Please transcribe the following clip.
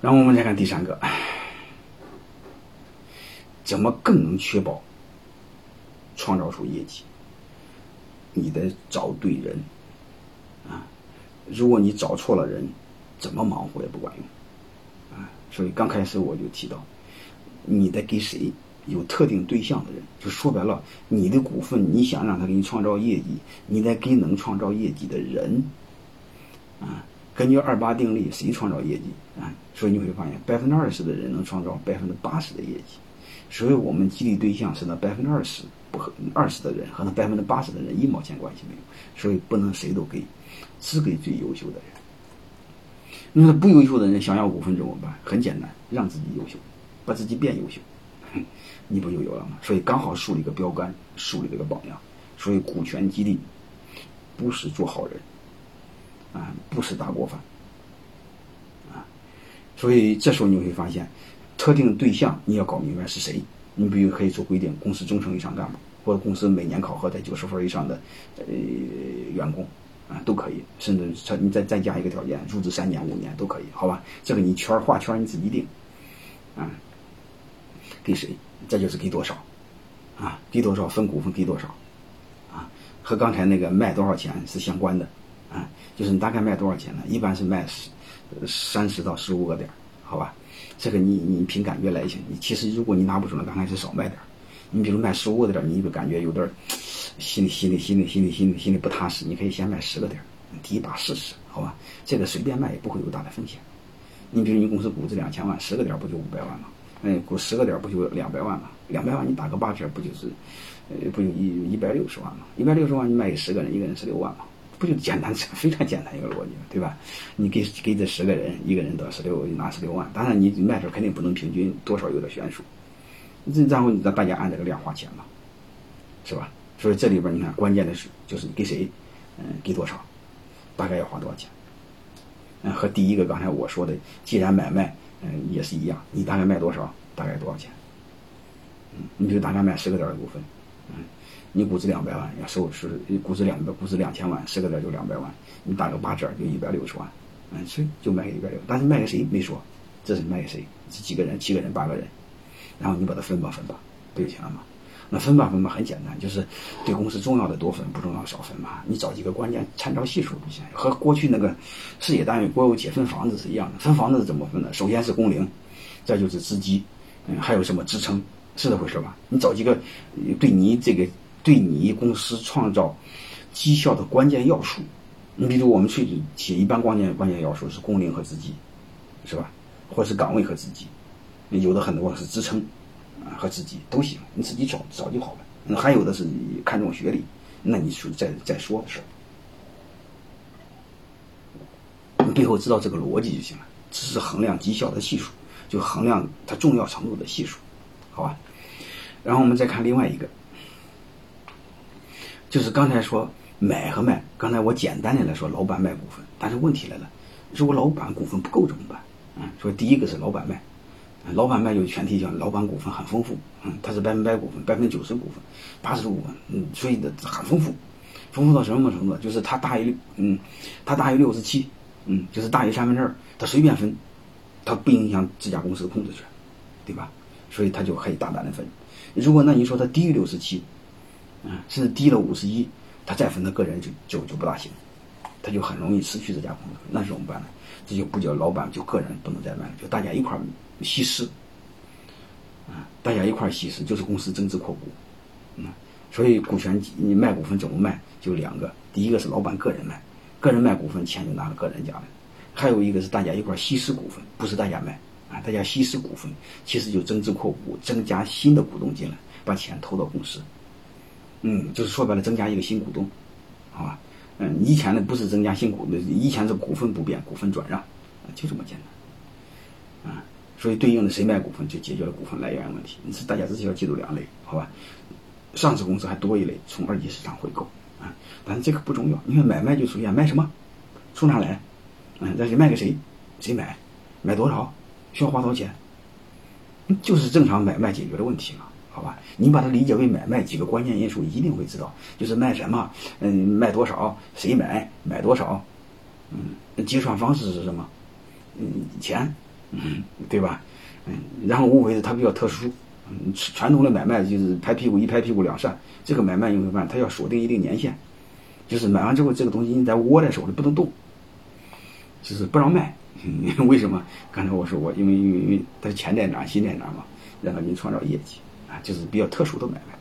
然后我们再看第三个，怎么更能确保创造出业绩？你得找对人啊！如果你找错了人，怎么忙活也不管用啊！所以刚开始我就提到，你得给谁有特定对象的人，就说白了，你的股份你想让他给你创造业绩，你得给能创造业绩的人啊。根据二八定律，谁创造业绩啊？所以你会发现，百分之二十的人能创造百分之八十的业绩。所以我们激励对象是那百分之二十不和二十的人和那百分之八十的人一毛钱关系没有。所以不能谁都给，只给最优秀的人。那不优秀的人想要股份怎么办？很简单，让自己优秀，把自己变优秀，你不就有了吗？所以刚好树立一个标杆，树立了个榜样。所以股权激励不是做好人。啊，不是大锅饭，啊，所以这时候你会发现，特定对象你要搞明白是谁。你比如可以做规定，公司中层以上干部，或者公司每年考核在九十分以上的呃员工，啊，都可以。甚至你再再加一个条件，入职三年、五年都可以，好吧？这个你圈画圈你自己定，啊，给谁？这就是给多少，啊，给多少分股份给多少，啊，和刚才那个卖多少钱是相关的。啊，就是你大概卖多少钱呢？一般是卖十三十到十五个点，好吧？这个你你凭感觉来行。你其实如果你拿不准了，刚开始少卖点。你比如卖十五个点，你就感觉有点心里心里心里心里心里心里不踏实，你可以先卖十个点，第一把试试，好吧？这个随便卖也不会有大的风险。你比如你公司估值两千万，十个点不就五百万吗？嗯，估十个点不就两百万吗？两百万你打个八折不就是，呃，不就一一百六十万吗？一百六十万你卖给十个人，一个人十六万吗？不就简单，非常简单一个逻辑，对吧？你给给这十个人，一个人得十六，拿十六万。当然，你卖的时候肯定不能平均，多少有点悬殊。这然后你让大家按这个量花钱嘛，是吧？所以这里边你看，关键的是就是给谁，嗯，给多少，大概要花多少钱。嗯，和第一个刚才我说的，既然买卖，嗯，也是一样，你大概卖多少，大概多少钱？嗯，你就大概卖十个点的股份，嗯。你估值两百万，要收是估值两百，估值两千万，十个点就两百万，你打个八折就一百六十万，嗯，所以就卖给一百六，但是卖给谁没说，这是卖给谁？是几个人？七个人、八个人，然后你把它分吧分吧，不就行了吗？那分吧分吧很简单，就是对公司重要的多分，不重要少分嘛。你找几个关键参照系数就行，和过去那个事业单位国有企业分房子是一样的。分房子是怎么分的？首先是工龄，再就是资基，嗯，还有什么支撑，是这回事吧？你找几个对你这个。对你公司创造绩效的关键要素，你比如我们去写一般关键关键要素是工龄和资绩，是吧？或是岗位和资绩，有的很多是职称啊和资绩都行，你自己找找就好了。还有的是看重学历，那你说再再说的事儿。你背后知道这个逻辑就行了，这是衡量绩效的系数，就衡量它重要程度的系数，好吧？然后我们再看另外一个。就是刚才说买和卖，刚才我简单的来说，老板卖股份，但是问题来了，如果老板股份不够怎么办？嗯，说第一个是老板卖，老板卖有前提叫老板股份很丰富，嗯，他是百分百股份，百分之九十股份，八十股份，嗯，所以很丰富，丰富到什么程度？就是他大于嗯，他大于六十七，嗯，就是大于三分之二，他随便分，他不影响这家公司的控制权，对吧？所以他就可以大胆的分。如果那你说他低于六十七？嗯，甚至低了五十一，他再分他个人就就就不大行，他就很容易失去这家公司，那怎么办呢？这就不叫老板，就个人不能再卖了，就大家一块儿稀释，啊，大家一块儿稀释，就是公司增资扩股，嗯，所以股权你卖股份怎么卖？就两个，第一个是老板个人卖，个人卖股份钱就拿到个人家了，还有一个是大家一块儿稀释股份，不是大家卖啊，大家稀释股份，其实就增资扩股，增加新的股东进来，把钱投到公司。嗯，就是说白了，增加一个新股东，好吧？嗯，以前呢不是增加新股，以前是股份不变，股份转让，就这么简单，啊，所以对应的谁卖股份就解决了股份来源问题。你是大家只需要记住两类，好吧？上市公司还多一类，从二级市场回购，啊，但是这个不重要，因为买卖就出现卖什么，从哪来？嗯，那是卖给谁？谁买？买多少？需要花多少钱？就是正常买卖解决的问题嘛。好吧，你把它理解为买卖，几个关键因素一定会知道，就是卖什么，嗯，卖多少，谁买，买多少，嗯，结算方式是什么，嗯，钱，嗯，对吧？嗯，然后无非是它比较特殊，嗯，传统的买卖就是拍屁股一拍屁股两扇，这个买卖你会发现它要锁定一定年限，就是买完之后这个东西你得握在手里不能动，就是不让卖。为什么？刚才我说我，因为因为因为它钱在哪，心在哪嘛，让它给你创造业绩啊，就是比较特殊的买卖。